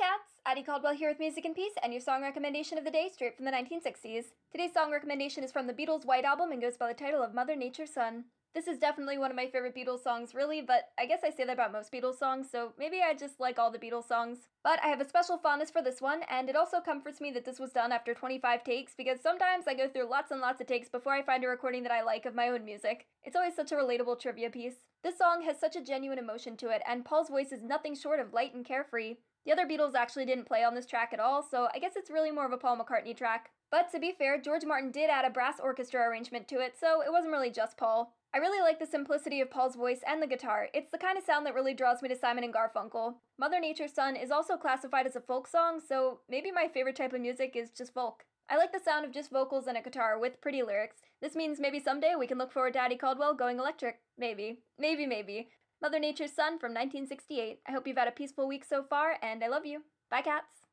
cats! Addie Caldwell here with Music and Peace and your song recommendation of the day straight from the 1960s. Today's song recommendation is from the Beatles' White Album and goes by the title of Mother Nature's Son. This is definitely one of my favorite Beatles songs, really, but I guess I say that about most Beatles songs, so maybe I just like all the Beatles songs. But I have a special fondness for this one, and it also comforts me that this was done after 25 takes, because sometimes I go through lots and lots of takes before I find a recording that I like of my own music. It's always such a relatable trivia piece. This song has such a genuine emotion to it, and Paul's voice is nothing short of light and carefree. The other Beatles actually didn't play on this track at all, so I guess it's really more of a Paul McCartney track. But to be fair, George Martin did add a brass orchestra arrangement to it, so it wasn't really just Paul. I really like the simplicity of Paul's voice and the guitar. It's the kind of sound that really draws me to Simon and Garfunkel. Mother Nature's Son is also classified as a folk song, so maybe my favorite type of music is just folk. I like the sound of just vocals and a guitar with pretty lyrics. This means maybe someday we can look forward to Addie Caldwell going electric. Maybe. Maybe, maybe. Mother Nature's Son from 1968. I hope you've had a peaceful week so far, and I love you. Bye, cats.